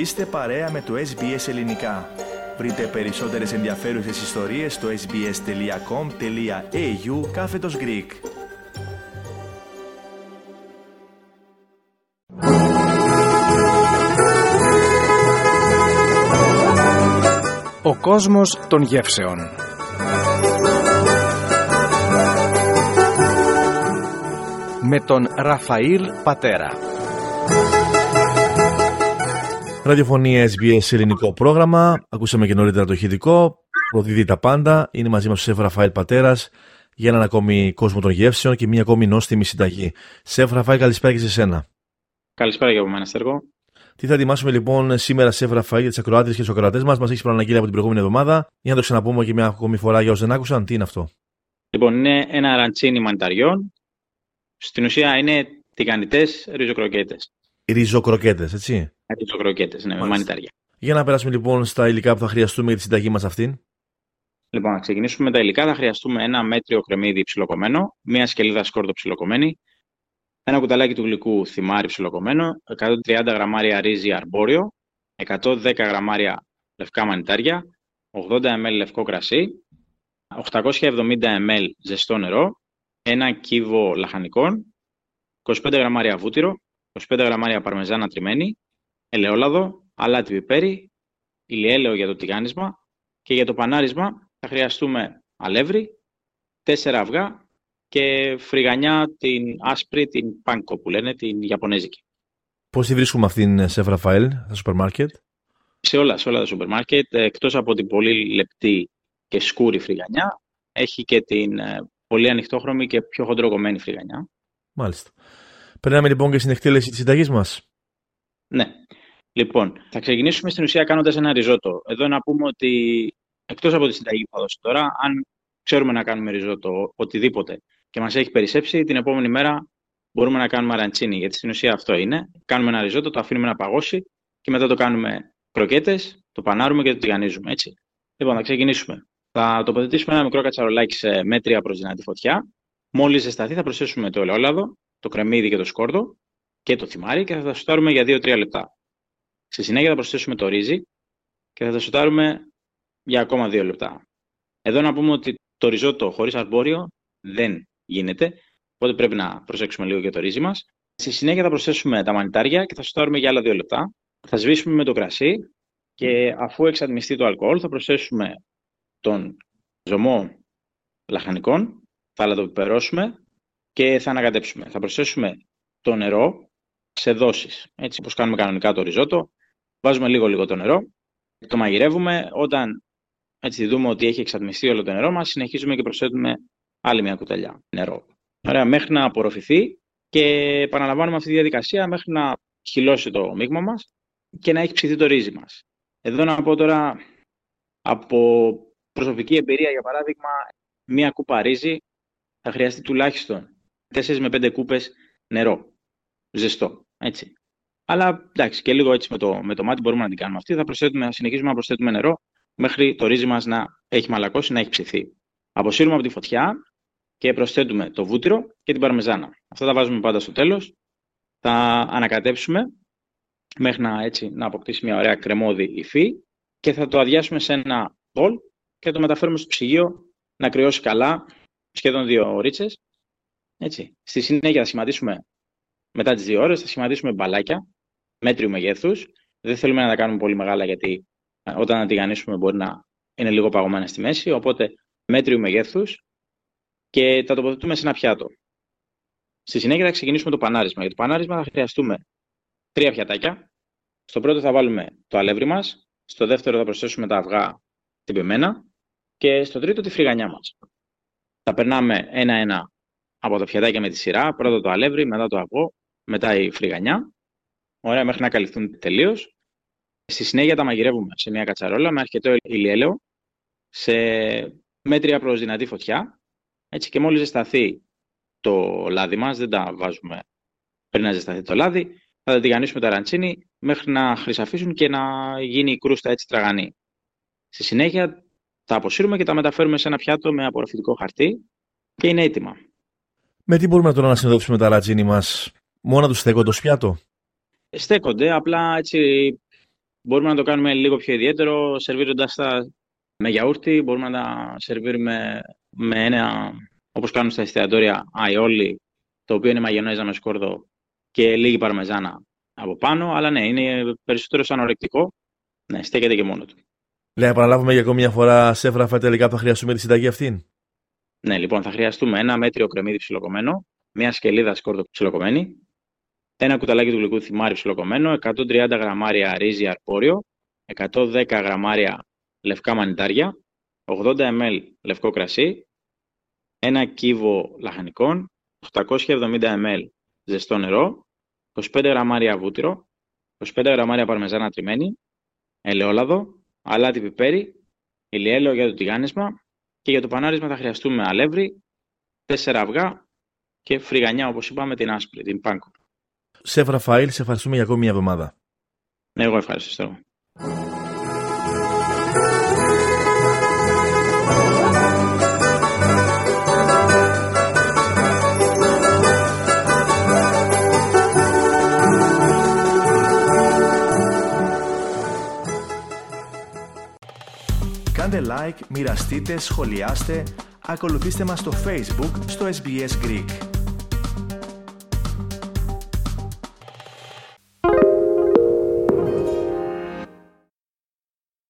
Είστε παρέα με το SBS Ελληνικά. Βρείτε περισσότερες ενδιαφέρουσες ιστορίες στο sbs.com.au κάθετος Greek. Ο κόσμος των γεύσεων Με τον Ραφαήλ Πατέρα Ραδιοφωνία SBS ελληνικό πρόγραμμα. Ακούσαμε και νωρίτερα το ηχητικό. Προδίδει τα πάντα. Είναι μαζί μας ο Σεφ Ραφαήλ Πατέρας για έναν ακόμη κόσμο των γεύσεων και μία ακόμη νόστιμη συνταγή. Σεφ Ραφαήλ, καλησπέρα και σε σένα. Καλησπέρα για από μένα, Στέργο. Τι θα ετοιμάσουμε λοιπόν σήμερα, Σεφ Ραφαήλ, για τις ακροάτε και του ακροατές μας. Μας έχεις προαναγγείλει από την προηγούμενη εβδομάδα. Για να το ξαναπούμε και μια ακόμη φορά για όσου δεν άκουσαν, τι είναι αυτό; Λοιπόν, είναι ένα ραντσίνι μανιταριών. Στην ουσία είναι τηγανιτές ριζοκροκέτες. Ριζοκροκέτες, έτσι. Ριζοκροκέτες, ναι, με μανιτάρια. Για να περάσουμε λοιπόν στα υλικά που θα χρειαστούμε για τη συνταγή μας αυτήν. Λοιπόν, να ξεκινήσουμε με τα υλικά. Θα χρειαστούμε ένα μέτριο κρεμμύδι ψιλοκομμένο, μία σκελίδα σκόρδο ψιλοκομμένη, ένα κουταλάκι του γλυκού θυμάρι ψιλοκομμένο, 130 γραμμάρια ρύζι αρμπόριο, 110 γραμμάρια λευκά μανιτάρια, 80 ml λευκό κρασί, 870 ml ζεστό νερό, ένα κύβο λαχανικών, 25 γραμμάρια βούτυρο, 25 γραμμάρια παρμεζάνα τριμμένη, ελαιόλαδο, αλάτι πιπέρι, ηλιέλαιο για το τηγάνισμα και για το πανάρισμα θα χρειαστούμε αλεύρι, 4 αυγά και φρυγανιά την άσπρη, την πάνκο που λένε, την Ιαπωνέζικη. Πώς τη βρίσκουμε αυτήν σε Ραφαέλ, στα σούπερ μάρκετ; Σε όλα, σε όλα τα σούπερ μάρκετ, εκτός από την πολύ λεπτή και σκούρη φρυγανιά, έχει και την ε, πολύ ανοιχτόχρωμη και πιο χοντρογωμένη φρυγανιά. Μάλιστα. Περνάμε λοιπόν και στην εκτέλεση της συνταγής μας. Ναι. Λοιπόν, θα ξεκινήσουμε στην ουσία κάνοντας ένα ριζότο. Εδώ να πούμε ότι εκτός από τη συνταγή που θα δώσω τώρα, αν ξέρουμε να κάνουμε ριζότο οτιδήποτε και μας έχει περισσέψει, την επόμενη μέρα μπορούμε να κάνουμε αραντσίνη, γιατί στην ουσία αυτό είναι. Κάνουμε ένα ριζότο, το αφήνουμε να παγώσει και μετά το κάνουμε κροκέτες, το πανάρουμε και το τηγανίζουμε, έτσι. Λοιπόν, θα ξεκινήσουμε. Θα τοποθετήσουμε ένα μικρό κατσαρολάκι σε μέτρια προς δυνατή φωτιά. Μόλις ζεσταθεί θα προσθέσουμε το ελαιόλαδο, το κρεμμύδι και το σκόρδο και το θυμάρι και θα τα σουτάρουμε για 2-3 λεπτά. Στη συνέχεια θα προσθέσουμε το ρύζι και θα τα σουτάρουμε για ακόμα 2 λεπτά. Εδώ να πούμε ότι το ριζότο χωρίς αρμπόριο δεν γίνεται, οπότε πρέπει να προσέξουμε λίγο και το ρύζι μας. Στη συνέχεια θα προσθέσουμε τα μανιτάρια και θα σουτάρουμε για άλλα 2 λεπτά. Θα σβήσουμε με το κρασί και αφού εξατμιστεί το αλκοόλ θα προσθέσουμε τον ζωμό λαχανικών, θα λαδοπιπερώσουμε και θα ανακατέψουμε. Θα προσθέσουμε το νερό σε δόσεις, έτσι όπως κάνουμε κανονικά το ριζότο. Βάζουμε λίγο-λίγο το νερό, το μαγειρεύουμε. Όταν έτσι δούμε ότι έχει εξατμιστεί όλο το νερό μας, συνεχίζουμε και προσθέτουμε άλλη μια κουταλιά νερό. Ωραία, μέχρι να απορροφηθεί και επαναλαμβάνουμε αυτή τη διαδικασία μέχρι να χυλώσει το μείγμα μας και να έχει ψηθεί το ρύζι μας. Εδώ να πω τώρα από προσωπική εμπειρία, για παράδειγμα, μία κούπα ρύζι θα χρειαστεί τουλάχιστον 4 με 5 κούπες νερό. Ζεστό. Έτσι. Αλλά εντάξει, και λίγο έτσι με το, με το μάτι μπορούμε να την κάνουμε αυτή. Θα, προσθέτουμε, θα συνεχίσουμε να προσθέτουμε νερό μέχρι το ρύζι μας να έχει μαλακώσει, να έχει ψηθεί. Αποσύρουμε από τη φωτιά και προσθέτουμε το βούτυρο και την παρμεζάνα. Αυτά τα βάζουμε πάντα στο τέλος. Θα ανακατέψουμε μέχρι να, έτσι, να αποκτήσει μια ωραία κρεμόδη υφή και θα το αδειάσουμε σε ένα μπολ και θα το μεταφέρουμε στο ψυγείο να κρυώσει καλά, σχεδόν δύο ωρίτσες έτσι. Στη συνέχεια θα σχηματίσουμε, μετά τις δύο ώρες, θα σχηματίσουμε μπαλάκια μέτριου μεγέθους. Δεν θέλουμε να τα κάνουμε πολύ μεγάλα γιατί ε, όταν να τηγανίσουμε μπορεί να είναι λίγο παγωμένα στη μέση, οπότε μέτριου μεγέθους και τα τοποθετούμε σε ένα πιάτο. Στη συνέχεια θα ξεκινήσουμε το πανάρισμα. Για το πανάρισμα θα χρειαστούμε τρία πιατάκια. Στο πρώτο θα βάλουμε το αλεύρι μας, στο δεύτερο θα προσθέσουμε τα αυγά τυπημένα και στο τρίτο τη φρυγανιά μας. Θα περνάμε ένα-ένα από τα πιατάκια με τη σειρά. Πρώτα το αλεύρι, μετά το αυγό, μετά η φρυγανιά. Ωραία, μέχρι να καλυφθούν τελείως. Στη συνέχεια τα μαγειρεύουμε σε μια κατσαρόλα με αρκετό ηλιέλαιο, σε μέτρια προς δυνατή φωτιά. Έτσι και μόλις ζεσταθεί το λάδι μας, δεν τα βάζουμε πριν να ζεσταθεί το λάδι, θα τα τηγανίσουμε τα ραντσίνη μέχρι να χρυσαφίσουν και να γίνει η κρούστα έτσι τραγανή. Στη συνέχεια τα αποσύρουμε και τα μεταφέρουμε σε ένα πιάτο με απορροφητικό χαρτί και είναι έτοιμα. Με τι μπορούμε τώρα να συνοδεύσουμε τα ρατζίνι μας, Μόνο τους στέκονται στο πιάτο. Στέκονται, απλά έτσι Μπορούμε να το κάνουμε λίγο πιο ιδιαίτερο, σερβίροντας τα με γιαούρτι, μπορούμε να τα σερβίρουμε με ένα, όπως κάνουν στα εστιατόρια, αϊόλι, το οποίο είναι μαγιονέζα με σκόρδο και λίγη παρμεζάνα από πάνω, αλλά ναι, είναι περισσότερο σαν ορεκτικό. Ναι, στέκεται και μόνο του. Λέει, επαναλάβουμε για ακόμη μια φορά, σε φράφα τελικά που θα χρειαστούμε τη συνταγή αυτή. Ναι, λοιπόν, θα χρειαστούμε ένα μέτριο κρεμμύδι ψιλοκομμένο, μια σκελίδα σκόρδο ψιλοκομμένη, ένα κουταλάκι του γλυκού θυμάρι ψιλοκομμένο, 130 γραμμάρια ρύζι αρπόριο, 110 γραμμάρια λευκά μανιτάρια, 80 ml λευκό κρασί, ένα κύβο λαχανικών, 870 ml ζεστό νερό, 25 γραμμάρια βούτυρο, 25 γραμμάρια παρμεζάνα τριμμένη, ελαιόλαδο, αλάτι πιπέρι, ηλιέλαιο για το τηγάνισμα και για το πανάρισμα θα χρειαστούμε αλεύρι, 4 αυγά και φρυγανιά όπως είπαμε την άσπρη, την πάνκο. Σε Ραφαήλ, σε ευχαριστούμε για ακόμη μια εβδομάδα. Ναι, εγώ ευχαριστώ. Like, μοιραστείτε, σχολιάστε, ακολουθήστε μας στο Facebook στο SBS Greek.